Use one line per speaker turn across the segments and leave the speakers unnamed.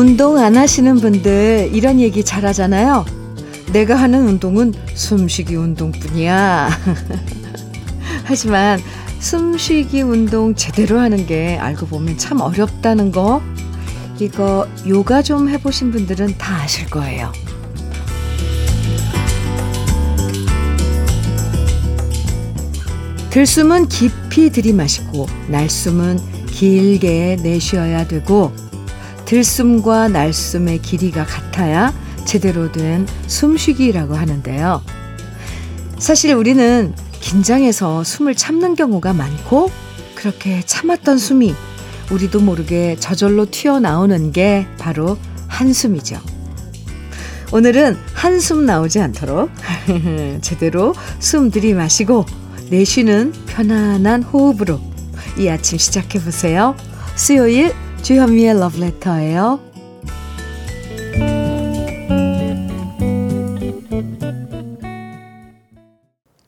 운동 안 하시는 분들 이런 얘기 잘 하잖아요. 내가 하는 운동은 숨쉬기 운동뿐이야. 하지만 숨쉬기 운동 제대로 하는 게 알고 보면 참 어렵다는 거 이거 요가 좀 해보신 분들은 다 아실 거예요. 들숨은 깊이 들이마시고 날숨은 길게 내쉬어야 되고 들숨과 날숨의 길이가 같아야 제대로 된 숨쉬기라고 하는데요. 사실 우리는 긴장해서 숨을 참는 경우가 많고 그렇게 참았던 숨이 우리도 모르게 저절로 튀어나오는 게 바로 한숨이죠. 오늘은 한숨 나오지 않도록 제대로 숨 들이마시고 내쉬는 편안한 호흡으로 이 아침 시작해 보세요. 수요일 주현미의 러브레터예요.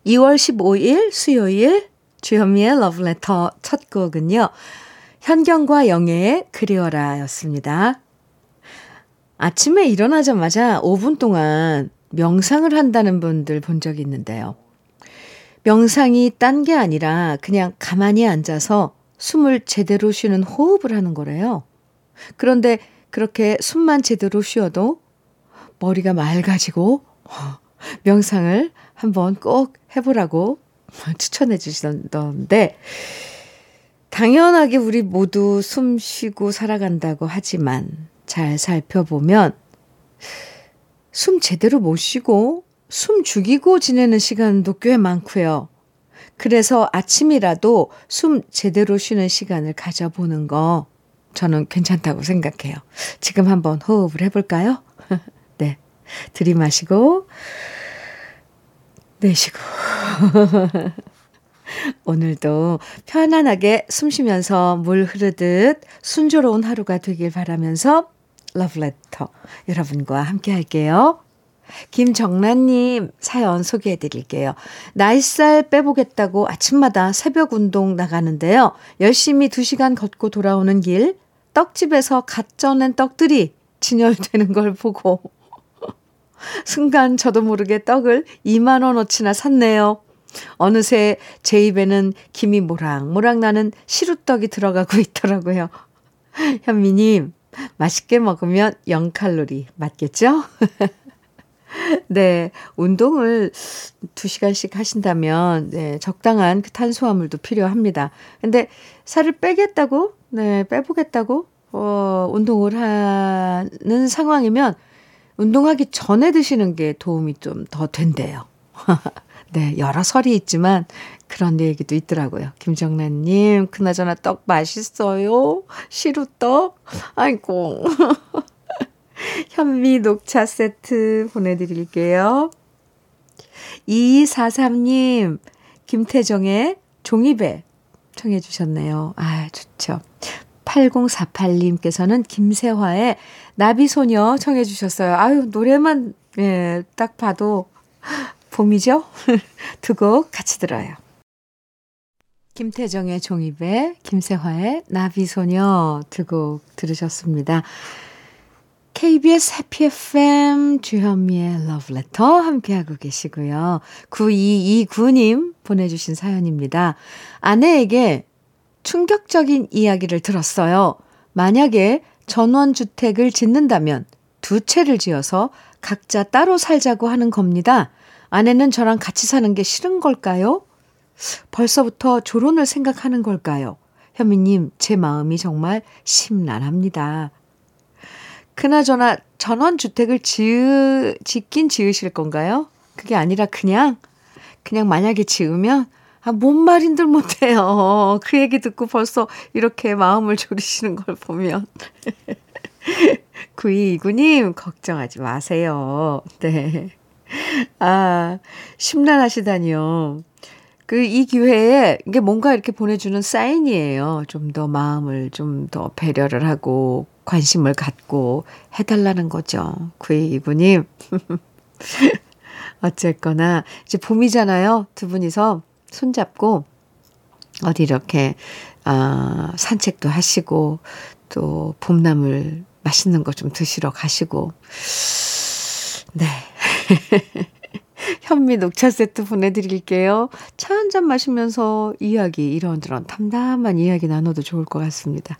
2월 15일 수요일 주현미의 러브레터 첫 곡은요. 현경과 영애의 그리워라 였습니다. 아침에 일어나자마자 5분 동안 명상을 한다는 분들 본 적이 있는데요. 명상이 딴 게 아니라 그냥 가만히 앉아서 숨을 제대로 쉬는 호흡을 하는 거래요. 그런데 그렇게 숨만 제대로 쉬어도 머리가 맑아지고 명상을 한번 꼭 해보라고 추천해 주시던데 당연하게 우리 모두 숨 쉬고 살아간다고 하지만 잘 살펴보면 숨 제대로 못 쉬고 숨 죽이고 지내는 시간도 꽤 많고요. 그래서 아침이라도 숨 제대로 쉬는 시간을 가져보는 거 저는 괜찮다고 생각해요. 지금 한번 호흡을 해볼까요? 네. 들이마시고, 내쉬고. 오늘도 편안하게 숨 쉬면서 물 흐르듯 순조로운 하루가 되길 바라면서 러브레터 여러분과 함께 할게요. 김정란님 사연 소개해 드릴게요. 나이살 빼보겠다고 아침마다 새벽 운동 나가는데요. 열심히 2시간 걷고 돌아오는 길, 떡집에서 갓 쪄낸 떡들이 진열되는 걸 보고, 순간 저도 모르게 떡을 2만원어치나 샀네요. 어느새 제 입에는 김이 모락모락 나는 시루떡이 들어가고 있더라고요. 현미님, 맛있게 먹으면 0칼로리 맞겠죠? 네, 운동을 2시간씩 하신다면, 네, 적당한 그 탄수화물도 필요합니다. 근데 살을 빼겠다고, 네, 빼보겠다고, 어, 운동을 하는 상황이면, 운동하기 전에 드시는 게 도움이 좀 더 된대요. 네, 여러 설이 있지만, 그런 얘기도 있더라고요. 김정란 님, 그나저나 떡 맛있어요? 시루떡? 아이고. 현미 녹차 세트 보내드릴게요. 2243님, 김태정의 종이배 청해 주셨네요. 아, 좋죠. 8048님께서는 김세화의 나비소녀 청해 주셨어요. 아유, 노래만, 예, 딱 봐도 봄이죠? 두 곡 같이 들어요. 김태정의 종이배, 김세화의 나비소녀 두 곡 들으셨습니다. KBS 해피 FM 주현미의 러브레터 함께하고 계시고요. 9229님 보내주신 사연입니다. 아내에게 충격적인 이야기를 들었어요. 만약에 전원주택을 짓는다면 두 채를 지어서 각자 따로 살자고 하는 겁니다. 아내는 저랑 같이 사는 게 싫은 걸까요? 벌써부터 조론을 생각하는 걸까요? 현미님, 제 마음이 정말 심란합니다. 그나저나 전원주택을 지으, 짓긴 지으실 건가요? 그게 아니라 그냥, 그냥 만약에 지으면, 아, 뭔 말인들 못해요. 그 얘기 듣고 벌써 이렇게 마음을 졸이시는 걸 보면. 9229님, 걱정하지 마세요. 네. 아, 심란하시다니요. 그, 이 기회에, 이게 뭔가 이렇게 보내주는 사인이에요. 좀 더 마음을 좀 더 배려를 하고, 관심을 갖고 해달라는 거죠. 9229님. 어쨌거나, 이제 봄이잖아요. 두 분이서 손잡고, 어디 이렇게, 아, 산책도 하시고, 또 봄나물 맛있는 거 좀 드시러 가시고. 네. 현미 녹차 세트 보내드릴게요. 차 한 잔 마시면서 이야기, 이런저런 담담한 이야기 나눠도 좋을 것 같습니다.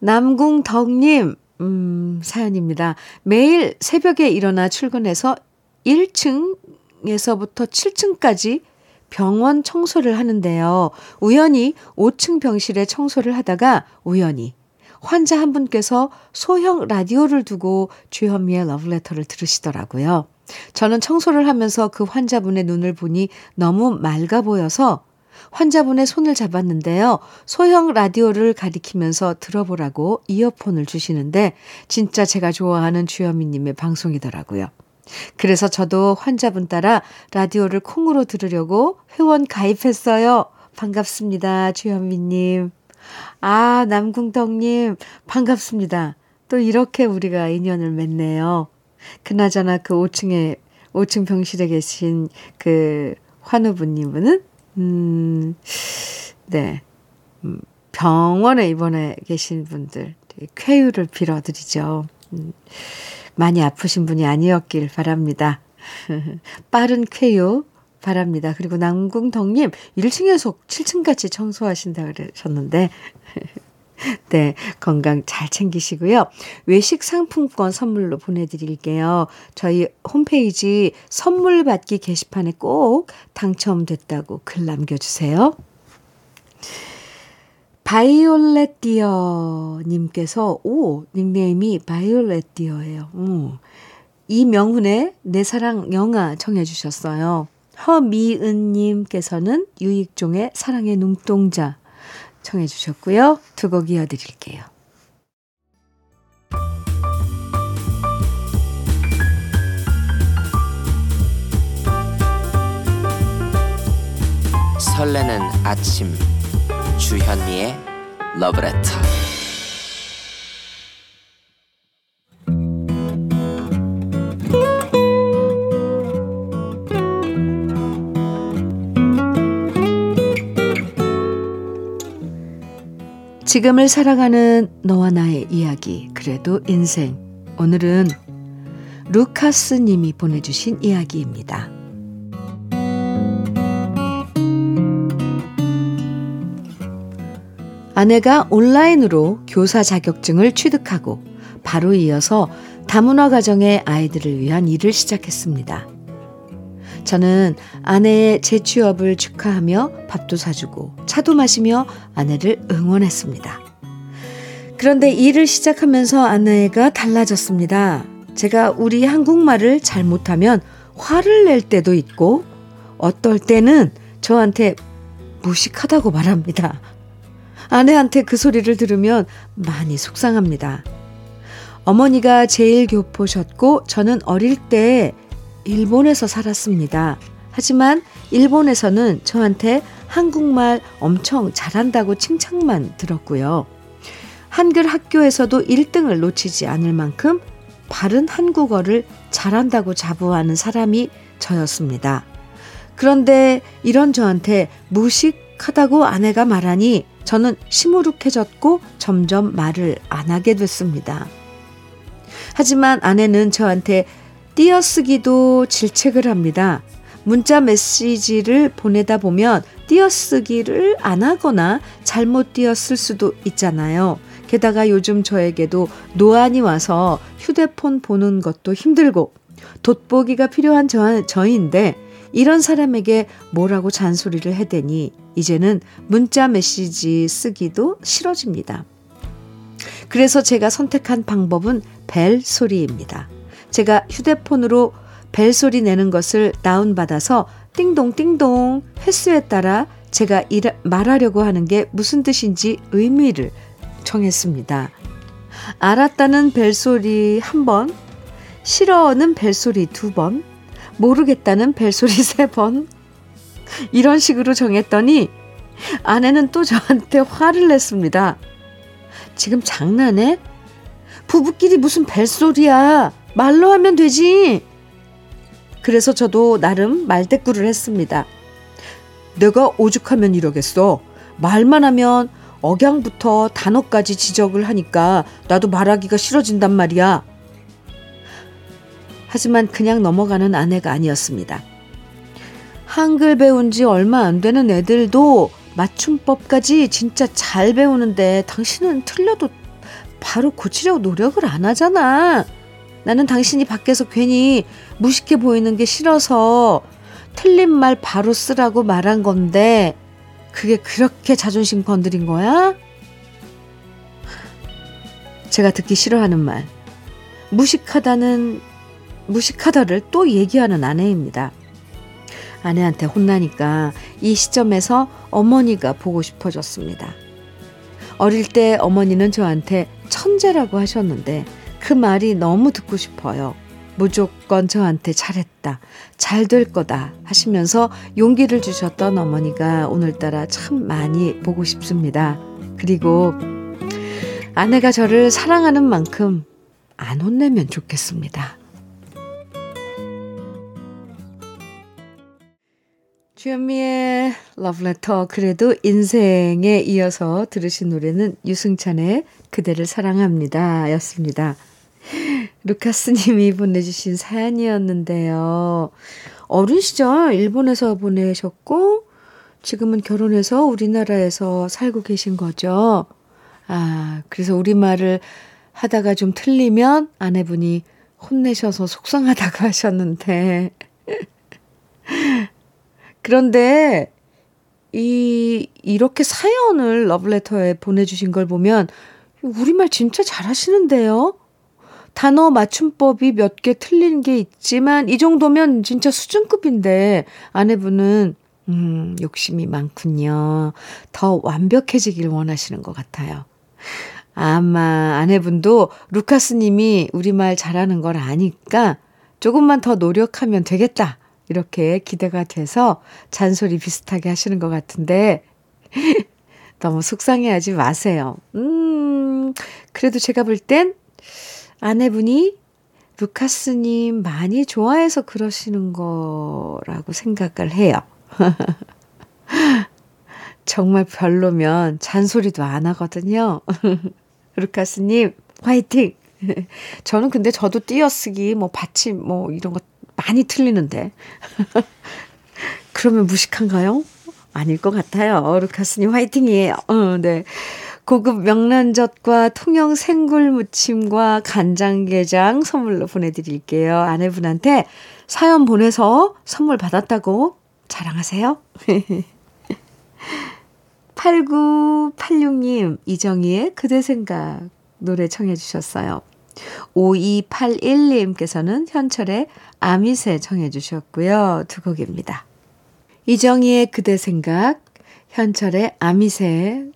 남궁덕님, 음, 사연입니다. 매일 새벽에 일어나 출근해서 1층에서부터 7층까지 병원 청소를 하는데요. 우연히 5층 병실에 청소를 하다가 우연히 환자 한 분께서 소형 라디오를 두고 주현미의 러브레터를 들으시더라고요. 저는 청소를 하면서 그 환자분의 눈을 보니 너무 맑아 보여서 환자분의 손을 잡았는데요. 소형 라디오를 가리키면서 들어보라고 이어폰을 주시는데 진짜 제가 좋아하는 주현미님의 방송이더라고요. 그래서 저도 환자분 따라 라디오를 콩으로 들으려고 회원 가입했어요. 반갑습니다. 주현미님. 아, 남궁덕님. 반갑습니다. 또 이렇게 우리가 인연을 맺네요. 그나저나 그 5층에, 5층 병실에 계신 그 환우분님은, 음, 네. 음, 병원에 입원해 계신 분들, 쾌유를 빌어드리죠. 음, 많이 아프신 분이 아니었길 바랍니다. 빠른 쾌유 바랍니다. 그리고 남궁덕님, 1층에서 7층까지 청소하신다 그러셨는데, 네, 건강 잘 챙기시고요. 외식 상품권 선물로 보내드릴게요. 저희 홈페이지 선물 받기 게시판에 꼭 당첨됐다고 글 남겨주세요. 바이올렛 디어님께서, 오, 닉네임이 바이올렛 디어예요. 오, 이명훈의 내 사랑 영화 청해주셨어요. 허미은님께서는 유익종의 사랑의 눈동자 청해 주셨고요. 두 곡 이어드릴게요.
설레는 아침 주현미의 러브레터
지금을 살아가는 너와 나의 이야기, 그래도 인생. 오늘은 루카스 님이 보내주신 이야기입니다. 아내가 온라인으로 교사 자격증을 취득하고 바로 이어서 다문화 가정의 아이들을 위한 일을 시작했습니다. 저는 아내의 재취업을 축하하며 밥도 사주고 차도 마시며 아내를 응원했습니다. 그런데 일을 시작하면서 아내가 달라졌습니다. 제가 우리 한국말을 잘 못하면 화를 낼 때도 있고 어떨 때는 저한테 무식하다고 말합니다. 아내한테 그 소리를 들으면 많이 속상합니다. 어머니가 제일 교포셨고 저는 어릴 때 일본에서 살았습니다. 하지만 일본에서는 저한테 한국말 엄청 잘한다고 칭찬만 들었고요. 한글 학교에서도 1등을 놓치지 않을 만큼 바른 한국어를 잘한다고 자부하는 사람이 저였습니다. 그런데 이런 저한테 무식하다고 아내가 말하니 저는 시무룩해졌고 점점 말을 안 하게 됐습니다. 하지만 아내는 저한테 띄어쓰기도 질책을 합니다. 문자 메시지를 보내다 보면 띄어쓰기를 안 하거나 잘못 띄었을 수도 있잖아요. 게다가 요즘 저에게도 노안이 와서 휴대폰 보는 것도 힘들고 돋보기가 필요한 저, 저인데 이런 사람에게 뭐라고 잔소리를 해대니 이제는 문자 메시지 쓰기도 싫어집니다. 그래서 제가 선택한 방법은 벨 소리입니다. 제가 휴대폰으로 벨소리 내는 것을 다운받아서 띵동띵동 횟수에 따라 제가 일, 말하려고 하는 게 무슨 뜻인지 의미를 정했습니다. 알았다는 벨소리 한 번, 싫어는 벨소리 두 번, 모르겠다는 벨소리 세 번. 이런 식으로 정했더니 아내는 또 저한테 화를 냈습니다. 지금 장난해? 부부끼리 무슨 벨소리야. 말로 하면 되지. 그래서 저도 나름 말대꾸를 했습니다. 내가 오죽하면 이러겠어. 말만 하면 억양부터 단어까지 지적을 하니까 나도 말하기가 싫어진단 말이야. 하지만 그냥 넘어가는 아내가 아니었습니다. 한글 배운 지 얼마 안 되는 애들도 맞춤법까지 진짜 잘 배우는데 당신은 틀려도 바로 고치려고 노력을 안 하잖아. 나는 당신이 밖에서 괜히 무식해 보이는 게 싫어서 틀린 말 바로 쓰라고 말한 건데 그게 그렇게 자존심 건드린 거야? 제가 듣기 싫어하는 말. 무식하다는 무식하다를 또 얘기하는 아내입니다. 아내한테 혼나니까 이 시점에서 어머니가 보고 싶어졌습니다. 어릴 때 어머니는 저한테 천재라고 하셨는데 그 말이 너무 듣고 싶어요. 무조건 저한테 잘했다, 잘 될 거다 하시면서 용기를 주셨던 어머니가 오늘따라 참 많이 보고 싶습니다. 그리고 아내가 저를 사랑하는 만큼 안 혼내면 좋겠습니다. 주현미의 러브레터 그래도 인생에 이어서 들으신 노래는 유승찬의 그대를 사랑합니다 였습니다. 루카스님이 보내주신 사연이었는데요. 어린 시절 일본에서 보내셨고 지금은 결혼해서 우리나라에서 살고 계신 거죠. 아, 그래서 우리말을 하다가 좀 틀리면 아내분이 혼내셔서 속상하다고 하셨는데 그런데 이 이렇게 사연을 러브레터에 보내주신 걸 보면 우리말 진짜 잘하시는데요. 단어 맞춤법이 몇 개 틀린 게 있지만 이 정도면 진짜 수준급인데 아내분은 음, 욕심이 많군요. 더 완벽해지길 원하시는 것 같아요. 아마 아내분도 루카스 님이 우리말 잘하는 걸 아니까 조금만 더 노력하면 되겠다. 이렇게 기대가 돼서 잔소리 비슷하게 하시는 것 같은데 너무 속상해 하지 마세요. 음, 그래도 제가 볼 땐 아내분이 루카스님 많이 좋아해서 그러시는 거라고 생각을 해요. 정말 별로면 잔소리도 안 하거든요. 루카스님, 화이팅! 저는 근데 저도 띄어쓰기, 뭐, 받침, 뭐, 이런 거 많이 틀리는데. 그러면 무식한가요? 아닐 것 같아요. 루카스님 화이팅이에요. 어, 네. 고급 명란젓과 통영 생굴 무침과 간장게장 선물로 보내드릴게요. 아내분한테 사연 보내서 선물 받았다고 자랑하세요. 8986님, 이정희의 그대 생각 노래 청해 주셨어요. 5281님께서는 현철의 아미새 청해 주셨고요. 두 곡입니다. 이정희의 그대 생각, 현철의 아미새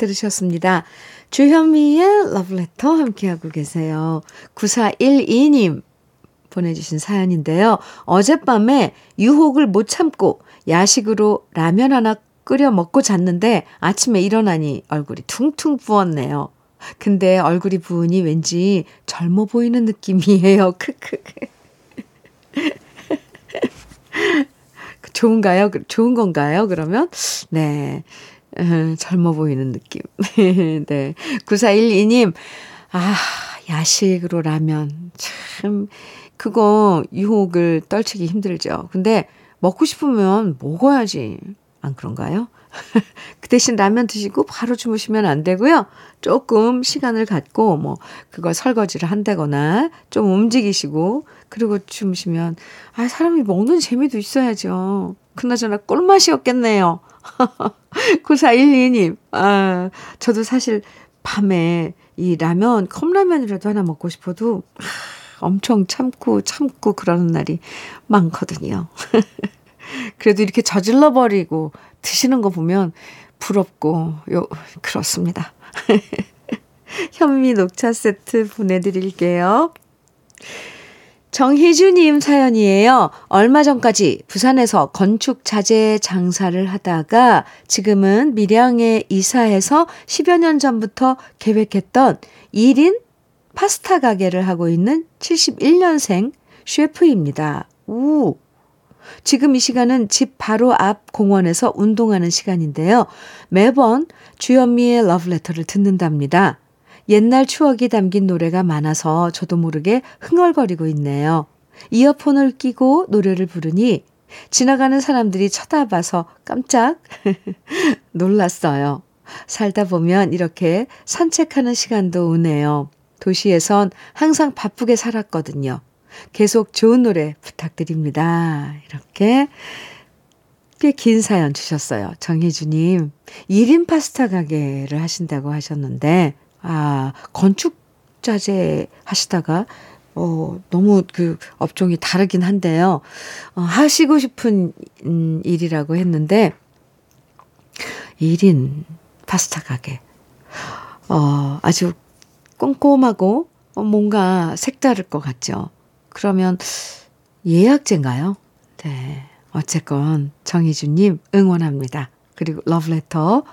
들으셨습니다. 주현미의 러브레터 함께하고 계세요. 9412님 보내주신 사연인데요. 어젯밤에 유혹을 못 참고 야식으로 라면 하나 끓여 먹고 잤는데 아침에 일어나니 얼굴이 퉁퉁 부었네요. 근데 얼굴이 부으니 왠지 젊어 보이는 느낌이에요. 크크크. 좋은가요? 좋은 건가요? 그러면? 네. 음, 젊어 보이는 느낌. 네. 9412님, 아, 야식으로 라면. 참, 그거 유혹을 떨치기 힘들죠. 근데 먹고 싶으면 먹어야지. 안 그런가요? 그 대신 라면 드시고 바로 주무시면 안 되고요. 조금 시간을 갖고 뭐 그걸 설거지를 한다거나 좀 움직이시고 그리고 주무시면 아 사람이 먹는 재미도 있어야죠. 그나저나 꿀맛이었겠네요. 9412님, 아, 저도 사실 밤에 이 라면, 컵라면이라도 하나 먹고 싶어도 아, 엄청 참고 참고 그러는 날이 많거든요. 그래도 이렇게 저질러 버리고 드시는 거 보면 부럽고 요 그렇습니다. 현미 녹차 세트 보내 드릴게요. 정희주님 사연이에요. 얼마 전까지 부산에서 건축 자재 장사를 하다가 지금은 밀양에 이사해서 10여 년 전부터 계획했던 1인 파스타 가게를 하고 있는 71년생 셰프입니다. 우, 지금 이 시간은 집 바로 앞 공원에서 운동하는 시간인데요. 매번 주현미의 러브레터를 듣는답니다. 옛날 추억이 담긴 노래가 많아서 저도 모르게 흥얼거리고 있네요. 이어폰을 끼고 노래를 부르니 지나가는 사람들이 쳐다봐서 깜짝 놀랐어요. 살다 보면 이렇게 산책하는 시간도 오네요. 도시에선 항상 바쁘게 살았거든요. 계속 좋은 노래 부탁드립니다. 이렇게 꽤 긴 사연 주셨어요. 정혜주님, 1인 파스타 가게를 하신다고 하셨는데, 아, 건축 자재 하시다가, 어, 너무 그 업종이 다르긴 한데요. 어, 하시고 싶은 음, 일이라고 했는데, 1인 파스타 가게. 어, 아주 꼼꼼하고 뭔가 색다를 것 같죠. 그러면 예약제인가요? 네. 어쨌건 정희주님 응원합니다. 그리고 러브레터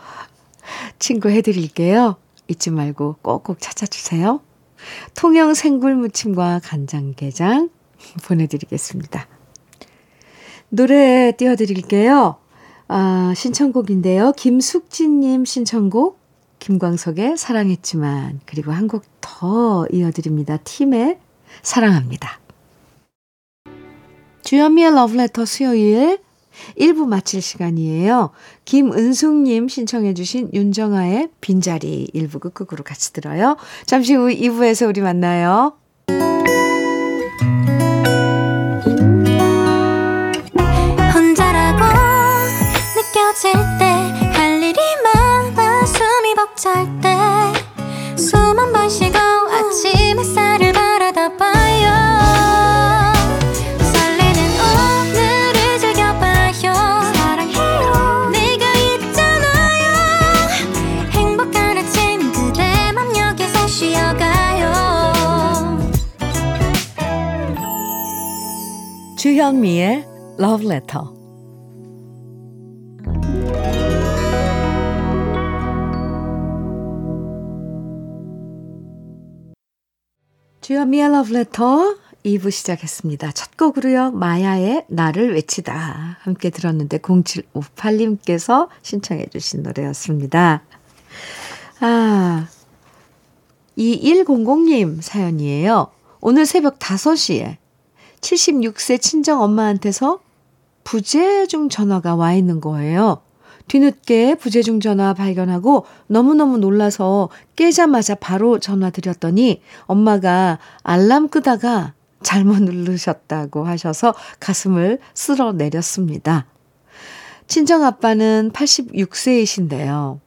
친구 해드릴게요. 잊지 말고 꼭꼭 찾아주세요. 통영 생굴무침과 간장게장 보내드리겠습니다. 노래 띄워드릴게요. 아, 신청곡인데요. 김숙진님 신청곡 김광석의 사랑했지만 그리고 한 곡 더 이어드립니다. 팀의 사랑합니다. 주현미의 러브레터 수요일 1부 마칠 시간이에요. 김은숙님 신청해 주신 윤정아의 빈자리 1부 끝곡으로 같이 들어요. 잠시 후 2부에서 우리 만나요.
혼자라고 느껴질 때
러브레터 주현미의 러브레터 2부 시작했습니다. 첫 곡으로요. 마야의 나를 외치다 함께 들었는데 0758님께서 신청해 주신 노래였습니다. 아, 2100님 사연이에요. 오늘 새벽 5시에 76세 친정 엄마한테서 부재중 전화가 와 있는 거예요. 뒤늦게 부재중 전화 발견하고 너무너무 놀라서 깨자마자 바로 전화 드렸더니 엄마가 알람 끄다가 잘못 누르셨다고 하셔서 가슴을 쓸어 내렸습니다. 친정 아빠는 86세이신데요.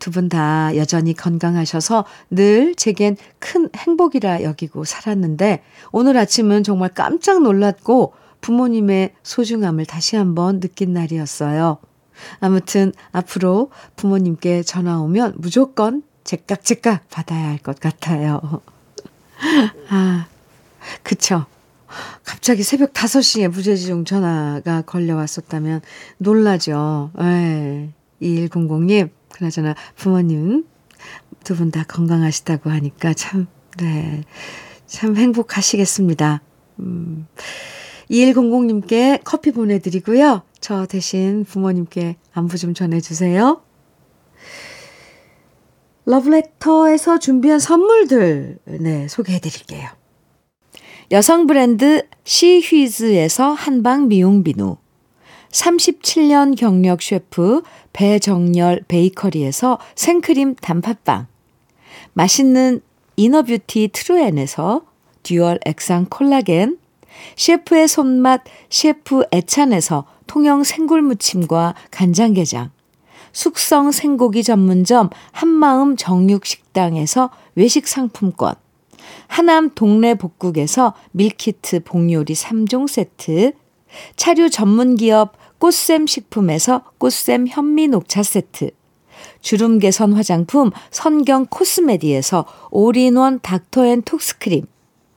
두 분 다 여전히 건강하셔서 늘 제겐 큰 행복이라 여기고 살았는데 오늘 아침은 정말 깜짝 놀랐고 부모님의 소중함을 다시 한번 느낀 날이었어요. 아무튼 앞으로 부모님께 전화 오면 무조건 제깍제깍 받아야 할 것 같아요. 아, 그쵸. 갑자기 새벽 5시에 부재중 전화가 걸려왔었다면 놀라죠. 예. 2100님, 그나저나 부모님 두 분 다 건강하시다고 하니까 참, 네. 참 행복하시겠습니다. 음. 2100님께 커피 보내드리고요. 저 대신 부모님께 안부 좀 전해주세요. 러브레터에서 준비한 선물들, 네, 소개해 드릴게요. 여성 브랜드 시휘즈에서 한방 미용 비누, 37년 경력 셰프 배정열 베이커리에서 생크림 단팥빵, 맛있는 inner beauty 트루엔에서 dual 액상 콜라겐, 셰프의 손맛 셰프 애찬에서 통영 생굴무침과 간장게장, 숙성 생고기 전문점 한마음 정육식당에서 외식 상품권, 하남 동네 복국에서 밀키트 복요리 3종 세트, 차류 전문기업 꽃샘 식품에서 꽃샘 현미 녹차 세트, 주름 개선 화장품 선경 코스메디에서 올인원 닥터앤톡스크림,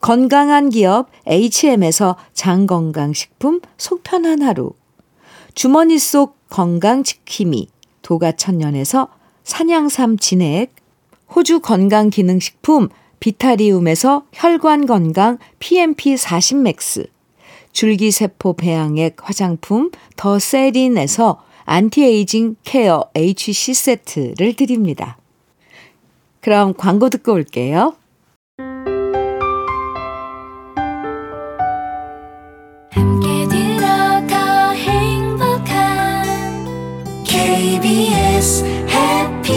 건강한 기업 HM에서 장건강식품 속편한 하루, 주머니 속 건강지킴이 도가천년에서 산양삼 진액, 호주 건강기능식품 비타리움에서 혈관건강 PMP40맥스, 줄기세포 배양액 화장품 더 세린에서 anti-aging care HC 세트를 드립니다. 그럼 광고 듣고 올게요.
KBS 해피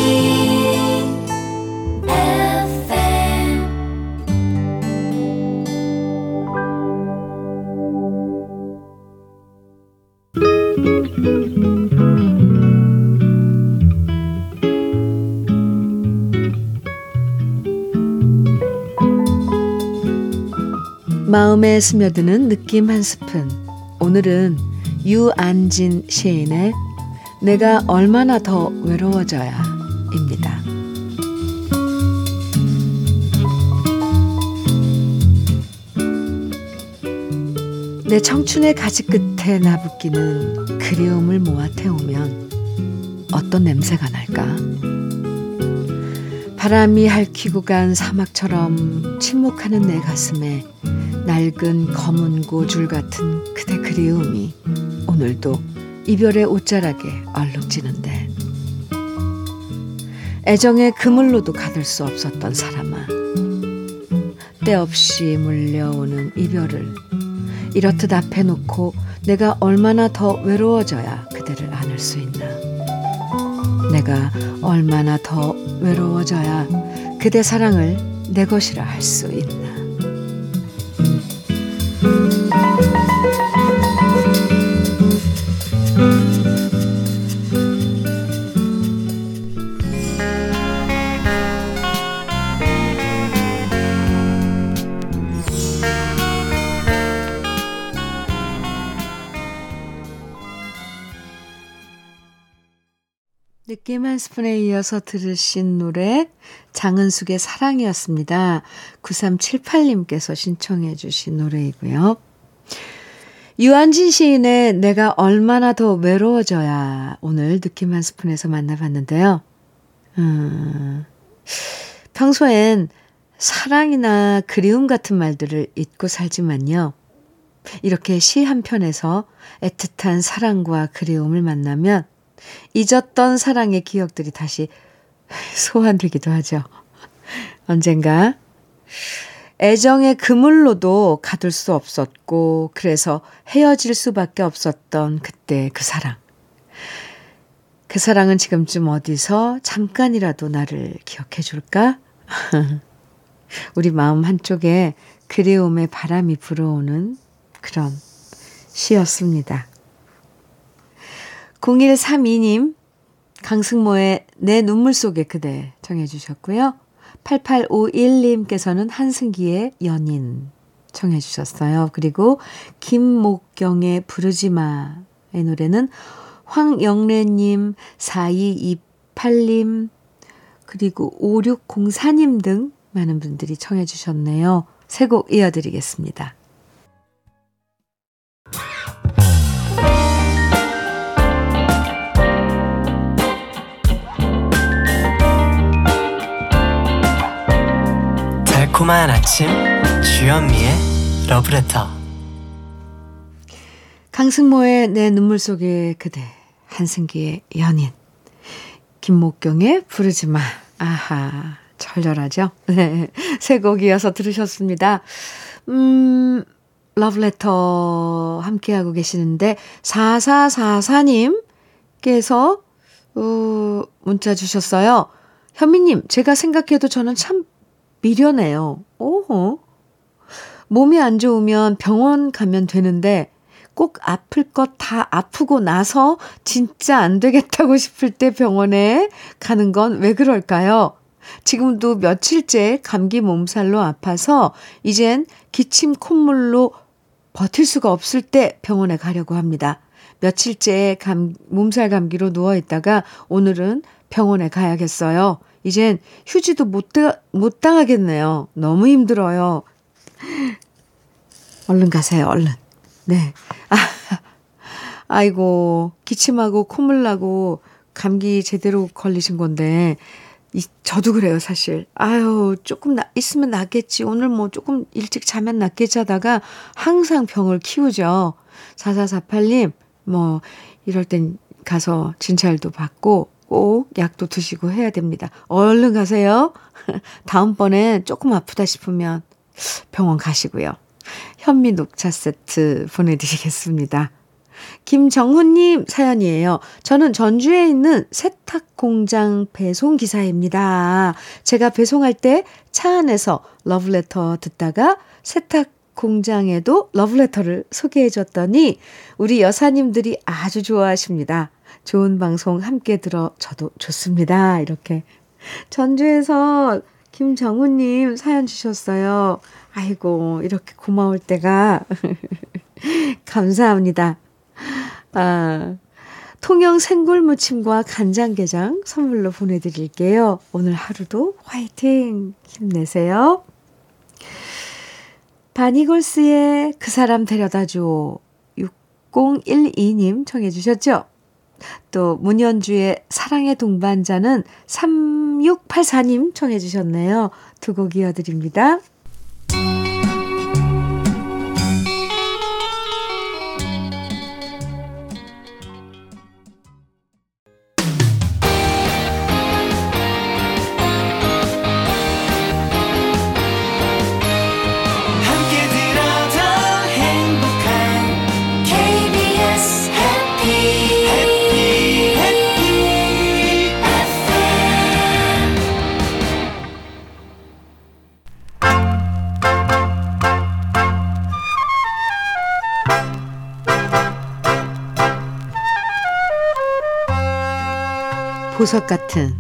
마음에 스며드는 느낌 한 스푼. 오늘은 유안진 시인의 내가 얼마나 더 외로워져야 입니다. 내 청춘의 가지 끝에 나붓기는 그리움을 모아 태우면 어떤 냄새가 날까? 바람이 핥히고 간 사막처럼 침묵하는 내 가슴에 낡은 검은 고줄 같은 그대 그리움이 오늘도 이별의 옷자락에 얼룩지는데 애정의 그물로도 가둘 수 없었던 사람아. 때없이 물려오는 이별을 이렇듯 앞에 놓고 내가 얼마나 더 외로워져야 그대를 안을 수 있나. 내가 얼마나 더 외로워져야 그대 사랑을 내 것이라 할 수 있나 한 스푼에 이어서 들으신 노래 장은숙의 사랑이었습니다. 9378님께서 신청해 주신 노래이고요. 유한진 시인의 내가 얼마나 더 외로워져야 오늘 느낌 한 스푼에서 만나봤는데요. 음, 평소엔 사랑이나 그리움 같은 말들을 잊고 살지만요. 이렇게 시 한 편에서 애틋한 사랑과 그리움을 만나면 잊었던 사랑의 기억들이 다시 소환되기도 하죠. 언젠가 애정의 그물로도 가둘 수 없었고 그래서 헤어질 수밖에 없었던 그때 그 사랑. 그 사랑은 지금쯤 어디서 잠깐이라도 나를 기억해 줄까? 우리 마음 한쪽에 그리움의 바람이 불어오는 그런 시였습니다. 0132님, 강승모의 내 눈물 속에 그대 정해 주셨고요. 8851님께서는 한승기의 연인 청해 주셨어요. 그리고 김목경의 부르지 마의 노래는 황영래님, 4228님, 그리고 5604님 등 많은 분들이 청해 주셨네요. 새곡 이어드리겠습니다.
달콤한 아침 주현미의 러브레터
강승모의 내 눈물 속에 그대, 한승기의 연인, 김목경의 부르지마, 아하, 절절하죠? 네, 새곡 이어서 들으셨습니다. 음, 러브레터 함께하고 계시는데, 4444님께서, 어, 문자 주셨어요. 현미님, 제가 생각해도 저는 참 미련해요. 오호. 몸이 안 좋으면 병원 가면 되는데 꼭 아플 것 다 아프고 나서 진짜 안 되겠다고 싶을 때 병원에 가는 건 왜 그럴까요? 지금도 며칠째 감기 몸살로 아파서 이젠 기침 콧물로 버틸 수가 없을 때 병원에 가려고 합니다. 며칠째 감, 몸살 감기로 누워 있다가 오늘은 병원에 가야겠어요. 이젠 휴지도 못, 못 당하겠네요. 너무 힘들어요. 얼른 가세요, 얼른. 네. 아, 아이고, 기침하고 콧물 나고 감기 제대로 걸리신 건데, 이, 저도 그래요, 사실. 아유, 조금 나, 있으면 낫겠지. 오늘 뭐 조금 일찍 자면 낫겠지 하다가 항상 병을 키우죠. 4448님, 뭐, 이럴 땐 가서 진찰도 받고 꼭 약도 드시고 해야 됩니다. 얼른 가세요. 다음번엔 조금 아프다 싶으면 병원 가시고요. 현미 녹차 세트 보내드리겠습니다. 김정훈님 사연이에요. 저는 전주에 있는 세탁 공장 배송 기사입니다. 제가 배송할 때 차 안에서 러브레터 듣다가 세탁 공장에도 러브레터를 소개해 줬더니 우리 여사님들이 아주 좋아하십니다. 좋은 방송 함께 들어 저도 좋습니다. 이렇게 전주에서 김정우님 사연 주셨어요. 아이고, 이렇게 고마울 때가 감사합니다. 아, 통영 생굴무침과 간장게장 선물로 보내드릴게요. 오늘 하루도 화이팅! 힘내세요. 바니걸스의 그 사람 데려다 줘. 6012님 청해주셨죠? 또 문현주의 사랑의 동반자는 3684님 청해 주셨네요. 두 곡 이어드립니다. 보석 같은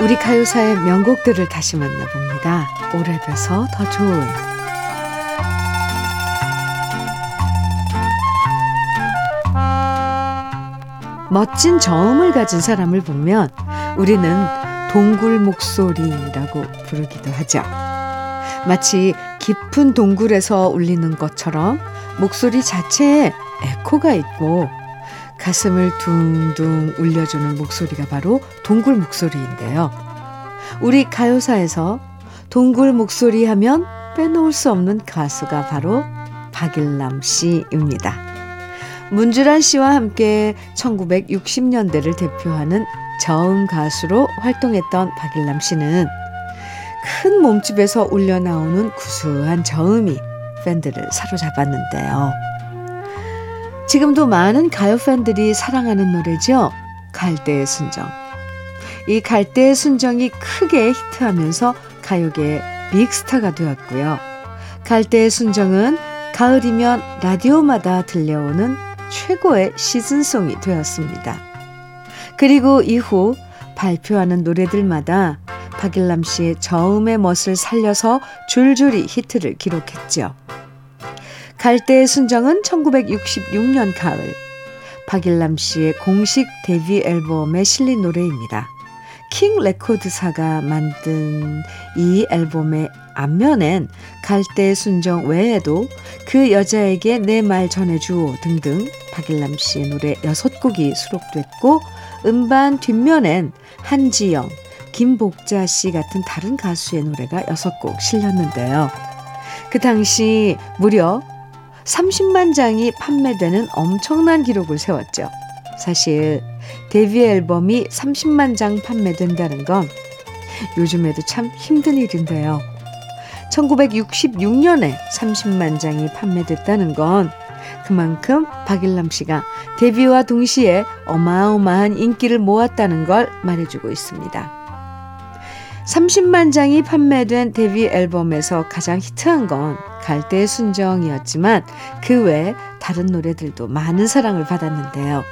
우리 가요사의 명곡들을 다시 만나봅니다. 오래돼서 더 좋은 멋진 저음을 가진 사람을 보면 우리는 동굴 목소리라고 부르기도 하죠. 마치 깊은 동굴에서 울리는 것처럼 목소리 자체에 에코가 있고 가슴을 둥둥 울려주는 목소리가 바로 동굴 목소리인데요. 우리 가요사에서 동굴 목소리 하면 빼놓을 수 없는 가수가 바로 박일남 씨입니다. 문주란 씨와 함께 1960년대를 대표하는 저음 가수로 활동했던 박일남 씨는 큰 몸집에서 울려 나오는 구수한 저음이 팬들을 사로잡았는데요. 지금도 많은 가요 팬들이 사랑하는 노래죠. 갈대의 순정. 이 갈대의 순정이 크게 히트하면서 가요계의 빅스타가 되었고요. 갈대의 순정은 가을이면 라디오마다 들려오는 최고의 시즌송이 되었습니다. 그리고 이후 발표하는 노래들마다 박일남 씨의 저음의 멋을 살려서 줄줄이 히트를 기록했죠. 갈대의 순정은 1966년 가을 박일남 씨의 공식 데뷔 앨범에 실린 노래입니다. 킹 레코드사가 만든 이 앨범의 앞면엔 갈대의 순정 외에도 그 여자에게 내 말 전해주오 등등 박일남 씨의 노래 6곡이 수록됐고 음반 뒷면엔 한지영, 김복자 씨 같은 다른 가수의 노래가 6곡 실렸는데요. 그 당시 무려 30만 장이 판매되는 엄청난 기록을 세웠죠. 사실 데뷔 앨범이 30만 장 판매된다는 건 요즘에도 참 힘든 일인데요. 1966년에 30만 장이 판매됐다는 건 그만큼 박일남 씨가 데뷔와 동시에 어마어마한 인기를 모았다는 걸 말해주고 있습니다. 30만 장이 판매된 데뷔 앨범에서 가장 히트한 건 갈대의 순정이었지만 그 외 다른 노래들도 많은 사랑을 받았는데요.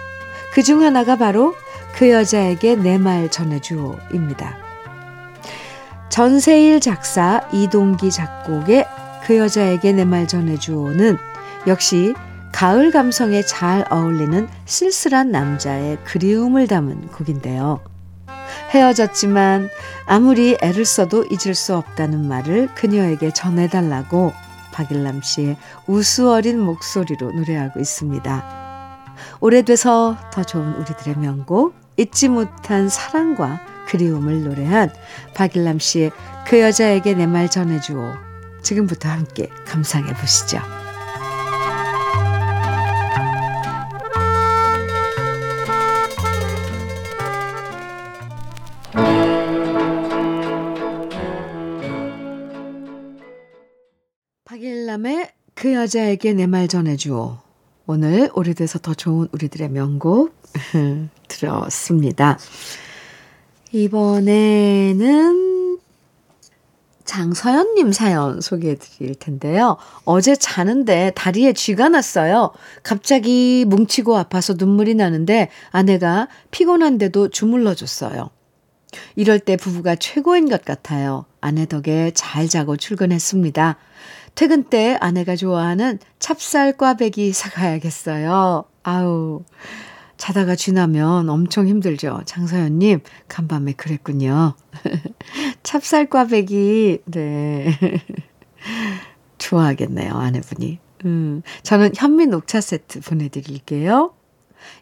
그 중 하나가 바로 그 여자에게 내 말 전해주오입니다. 전세일 작사 이동기 작곡의 그 여자에게 내 말 전해주오는 역시 가을 감성에 잘 어울리는 쓸쓸한 남자의 그리움을 담은 곡인데요. 헤어졌지만 아무리 애를 써도 잊을 수 없다는 말을 그녀에게 전해달라고 박일남 씨의 우수어린 목소리로 노래하고 있습니다. 오래돼서 더 좋은 우리들의 명곡 잊지 못한 사랑과 그리움을 노래한 박일남 씨의 그 여자에게 내 말 전해주오. 지금부터 함께 감상해 보시죠. 그 여자에게 내 말 전해주오. 오늘 오래돼서 더 좋은 우리들의 명곡 들었습니다. 이번에는 장서연님 사연 소개해 드릴 텐데요. 어제 자는데 다리에 쥐가 났어요. 갑자기 뭉치고 아파서 눈물이 나는데 아내가 피곤한데도 주물러 줬어요. 이럴 때 부부가 최고인 것 같아요. 아내 덕에 잘 자고 출근했습니다. 퇴근 때 아내가 좋아하는 찹쌀 꽈배기 사가야겠어요. 아우, 자다가 쥐나면 엄청 힘들죠. 장서연님, 간밤에 그랬군요. 찹쌀 꽈배기, 네. 좋아하겠네요, 아내분이. 음, 저는 현미 녹차 세트 보내드릴게요.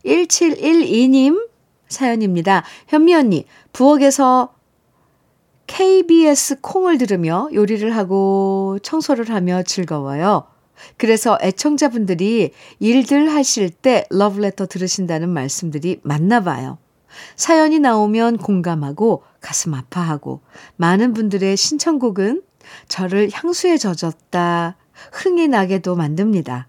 1712님 사연입니다. 현미 언니, 부엌에서 KBS 콩을 들으며 요리를 하고 청소를 하며 즐거워요. 그래서 애청자분들이 일들 하실 때 러브레터 들으신다는 말씀들이 많나 봐요. 사연이 나오면 공감하고 가슴 아파하고 많은 분들의 신청곡은 저를 향수에 젖었다 흥이 나게도 만듭니다.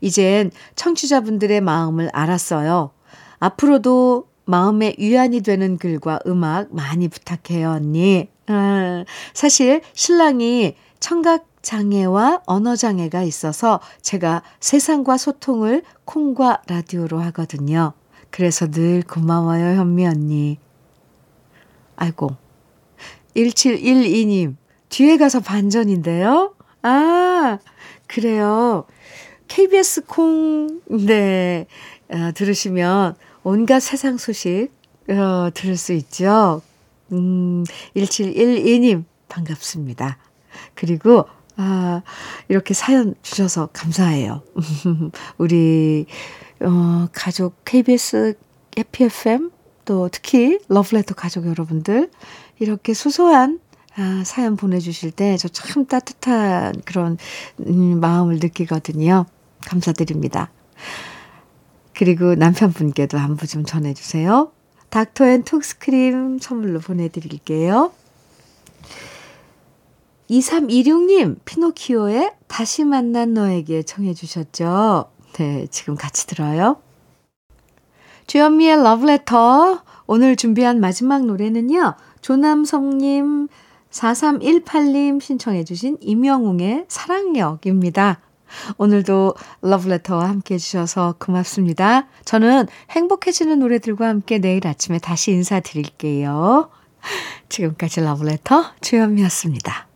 이젠 청취자분들의 마음을 알았어요. 앞으로도 마음에 위안이 되는 글과 음악 많이 부탁해요, 언니. 아, 사실 신랑이 청각 장애와 언어 장애가 있어서 제가 세상과 소통을 콩과 라디오로 하거든요. 그래서 늘 고마워요, 현미 언니. 아이고. 1712님, 뒤에 가서 반전인데요? 아, 그래요. KBS 콩, 네, 아, 들으시면 온갖 세상 소식, 어, 들을 수 있죠. 음, 1712님, 반갑습니다. 그리고, 아, 이렇게 사연 주셔서 감사해요. 우리, 어, 가족, KBS, FPFM, 또 특히 러브레터 가족 여러분들, 이렇게 소소한 아, 사연 보내주실 때 저 참 따뜻한 그런 음, 마음을 느끼거든요. 감사드립니다. 그리고 남편분께도 안부 좀 전해주세요. 닥터앤 톡스크림 선물로 보내드릴게요. 2326님, 피노키오의 다시 만난 너에게 청해 주셨죠? 네, 지금 같이 들어요. 주현미의 러브레터. 오늘 준비한 마지막 노래는요, 조남성님, 4318님 신청해 주신 임영웅의 사랑역입니다. 오늘도 러브레터와 함께 해주셔서 고맙습니다. 저는 행복해지는 노래들과 함께 내일 아침에 다시 인사드릴게요. 지금까지 러브레터 주현미였습니다.